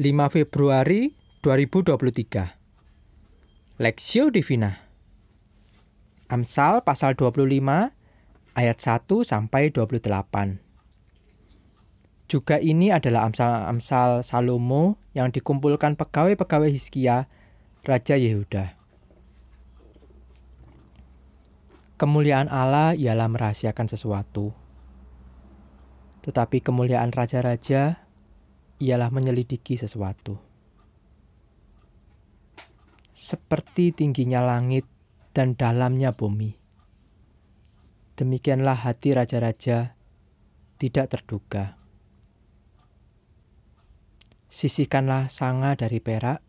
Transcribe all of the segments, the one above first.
5 Februari 2023 Lexio Divina Amsal pasal 25 ayat 1 sampai 28 Juga ini adalah amsal-amsal Salomo yang dikumpulkan pegawai-pegawai Hizkia, Raja Yehuda. Kemuliaan Allah ialah merahasiakan sesuatu. Tetapi kemuliaan raja-raja ialah menyelidiki sesuatu. Seperti tingginya langit dan dalamnya bumi. Demikianlah hati raja-raja tidak terduga. Sisihkanlah sanga dari perak,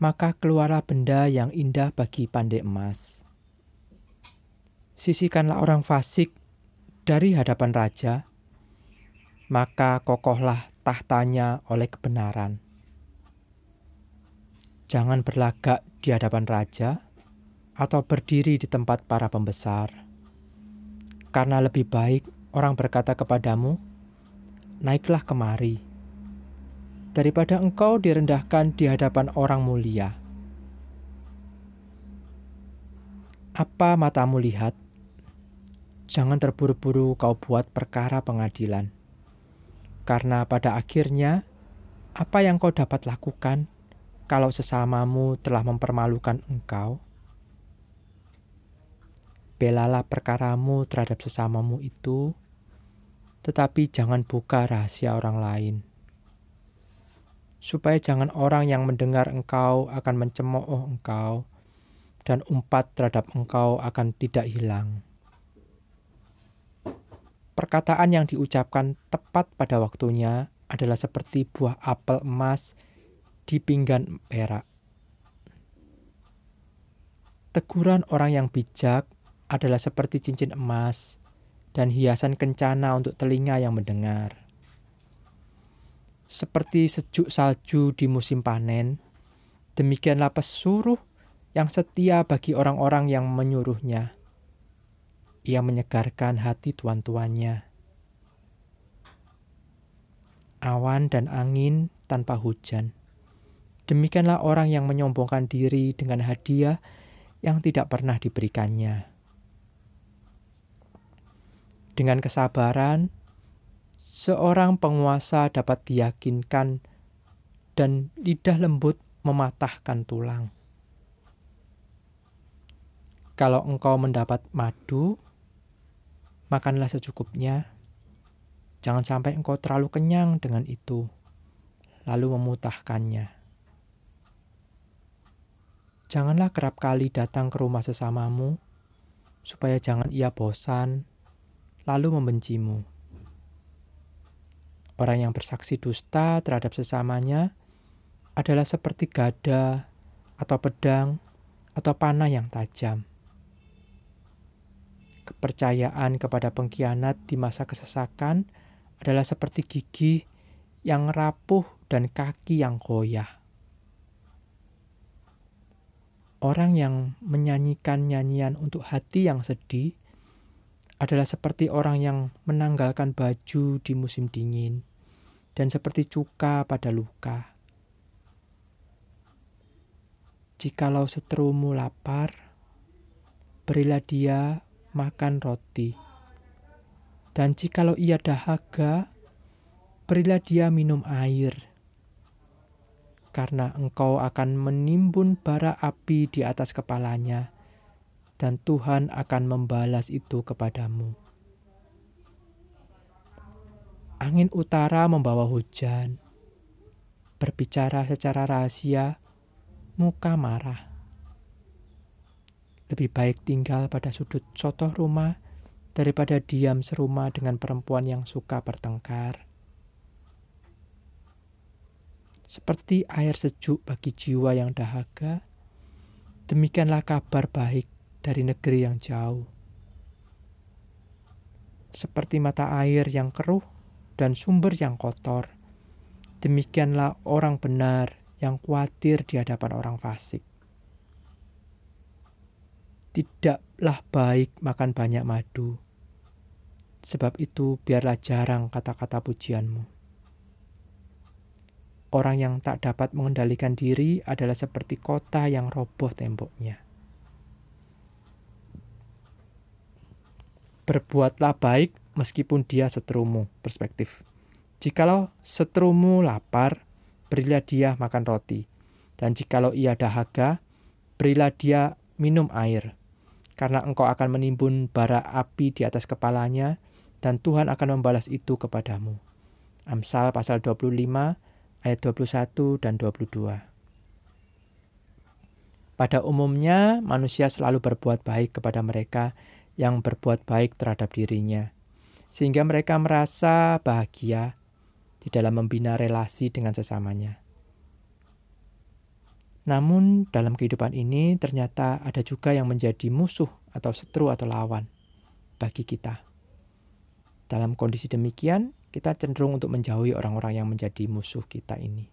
maka keluarlah benda yang indah bagi pandai emas. Sisihkanlah orang fasik dari hadapan raja, maka kokohlah tahtanya oleh kebenaran. Jangan berlagak di hadapan raja atau berdiri di tempat para pembesar, karena lebih baik orang berkata kepadamu, "Naiklah kemari," daripada engkau direndahkan di hadapan orang mulia. Apa matamu lihat? Jangan terburu-buru kau buat perkara pengadilan karena pada akhirnya, apa yang kau dapat lakukan kalau sesamamu telah mempermalukan engkau? Belalah perkaramu terhadap sesamamu itu, tetapi jangan buka rahasia orang lain. Supaya jangan orang yang mendengar engkau akan mencemooh engkau, dan umpat terhadap engkau akan tidak hilang perkataan yang diucapkan tepat pada waktunya adalah seperti buah apel emas di pinggan perak. Teguran orang yang bijak adalah seperti cincin emas dan hiasan kencana untuk telinga yang mendengar. Seperti sejuk salju di musim panen, demikianlah pesuruh yang setia bagi orang-orang yang menyuruhnya. Ia menyegarkan hati tuan-tuannya. Awan dan angin tanpa hujan. Demikianlah orang yang menyombongkan diri dengan hadiah yang tidak pernah diberikannya. Dengan kesabaran, seorang penguasa dapat diyakinkan dan lidah lembut mematahkan tulang. Kalau engkau mendapat madu, Makanlah secukupnya. Jangan sampai engkau terlalu kenyang dengan itu, lalu memutahkannya. Janganlah kerap kali datang ke rumah sesamamu, supaya jangan ia bosan, lalu membencimu. Orang yang bersaksi dusta terhadap sesamanya adalah seperti gada atau pedang atau panah yang tajam kepercayaan kepada pengkhianat di masa kesesakan adalah seperti gigi yang rapuh dan kaki yang goyah. Orang yang menyanyikan nyanyian untuk hati yang sedih adalah seperti orang yang menanggalkan baju di musim dingin dan seperti cuka pada luka. Jikalau seterumu lapar, berilah dia makan roti. Dan jikalau ia dahaga, berilah dia minum air. Karena engkau akan menimbun bara api di atas kepalanya, dan Tuhan akan membalas itu kepadamu. Angin utara membawa hujan, berbicara secara rahasia, muka marah lebih baik tinggal pada sudut sotoh rumah daripada diam serumah dengan perempuan yang suka bertengkar. Seperti air sejuk bagi jiwa yang dahaga, demikianlah kabar baik dari negeri yang jauh. Seperti mata air yang keruh dan sumber yang kotor, demikianlah orang benar yang khawatir di hadapan orang fasik. Tidaklah baik makan banyak madu. Sebab itu biarlah jarang kata-kata pujianmu. Orang yang tak dapat mengendalikan diri adalah seperti kota yang roboh temboknya. Berbuatlah baik meskipun dia seterumu. Perspektif. Jikalau seterumu lapar, berilah dia makan roti. Dan jikalau ia dahaga, berilah dia minum air. Karena engkau akan menimbun bara api di atas kepalanya, dan Tuhan akan membalas itu kepadamu. Amsal pasal 25 ayat 21 dan 22. Pada umumnya, manusia selalu berbuat baik kepada mereka yang berbuat baik terhadap dirinya, sehingga mereka merasa bahagia di dalam membina relasi dengan sesamanya. Namun, dalam kehidupan ini ternyata ada juga yang menjadi musuh atau setru atau lawan bagi kita. Dalam kondisi demikian, kita cenderung untuk menjauhi orang-orang yang menjadi musuh kita ini.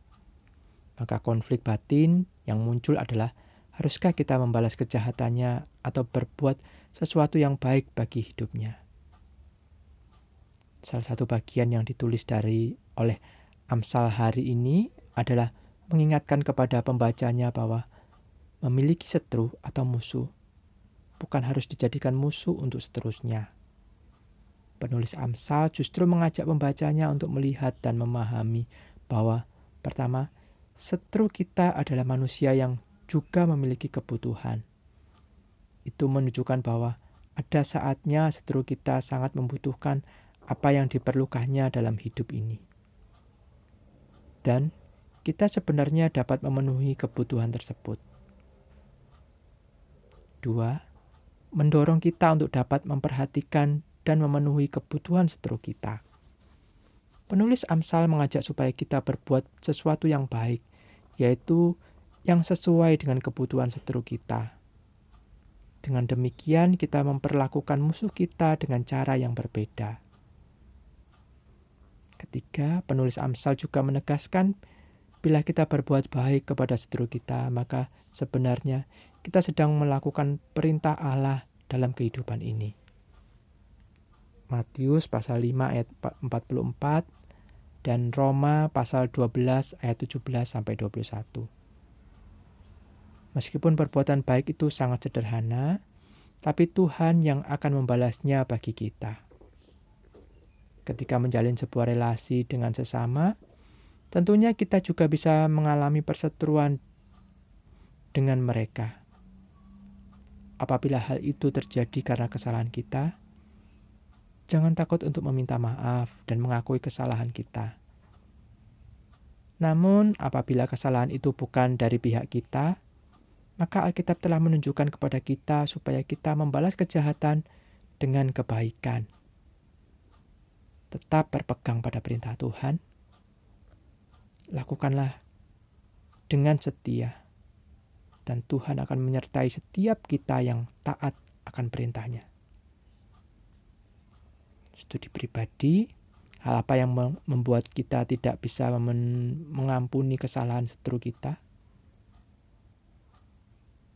Maka konflik batin yang muncul adalah haruskah kita membalas kejahatannya atau berbuat sesuatu yang baik bagi hidupnya. Salah satu bagian yang ditulis dari oleh Amsal hari ini adalah mengingatkan kepada pembacanya bahwa memiliki setru atau musuh bukan harus dijadikan musuh untuk seterusnya Penulis Amsal justru mengajak pembacanya untuk melihat dan memahami bahwa pertama, setru kita adalah manusia yang juga memiliki kebutuhan. Itu menunjukkan bahwa ada saatnya setru kita sangat membutuhkan apa yang diperlukannya dalam hidup ini. Dan kita sebenarnya dapat memenuhi kebutuhan tersebut. Dua, mendorong kita untuk dapat memperhatikan dan memenuhi kebutuhan seteru kita. Penulis Amsal mengajak supaya kita berbuat sesuatu yang baik, yaitu yang sesuai dengan kebutuhan seteru kita. Dengan demikian, kita memperlakukan musuh kita dengan cara yang berbeda. Ketiga, penulis Amsal juga menegaskan, bila kita berbuat baik kepada seteru kita, maka sebenarnya kita sedang melakukan perintah Allah dalam kehidupan ini. Matius pasal 5 ayat 44 dan Roma pasal 12 ayat 17 sampai 21. Meskipun perbuatan baik itu sangat sederhana, tapi Tuhan yang akan membalasnya bagi kita. Ketika menjalin sebuah relasi dengan sesama, tentunya kita juga bisa mengalami perseteruan dengan mereka. Apabila hal itu terjadi karena kesalahan kita, Jangan takut untuk meminta maaf dan mengakui kesalahan kita. Namun, apabila kesalahan itu bukan dari pihak kita, maka Alkitab telah menunjukkan kepada kita supaya kita membalas kejahatan dengan kebaikan. Tetap berpegang pada perintah Tuhan. Lakukanlah dengan setia. Dan Tuhan akan menyertai setiap kita yang taat akan perintahnya studi pribadi, hal apa yang membuat kita tidak bisa mengampuni kesalahan setru kita?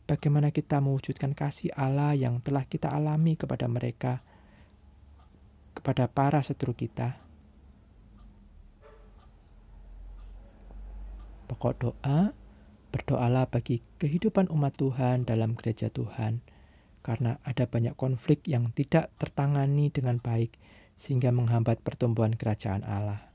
Bagaimana kita mewujudkan kasih Allah yang telah kita alami kepada mereka, kepada para setru kita? Pokok doa, berdoalah bagi kehidupan umat Tuhan dalam gereja Tuhan karena ada banyak konflik yang tidak tertangani dengan baik sehingga menghambat pertumbuhan kerajaan Allah.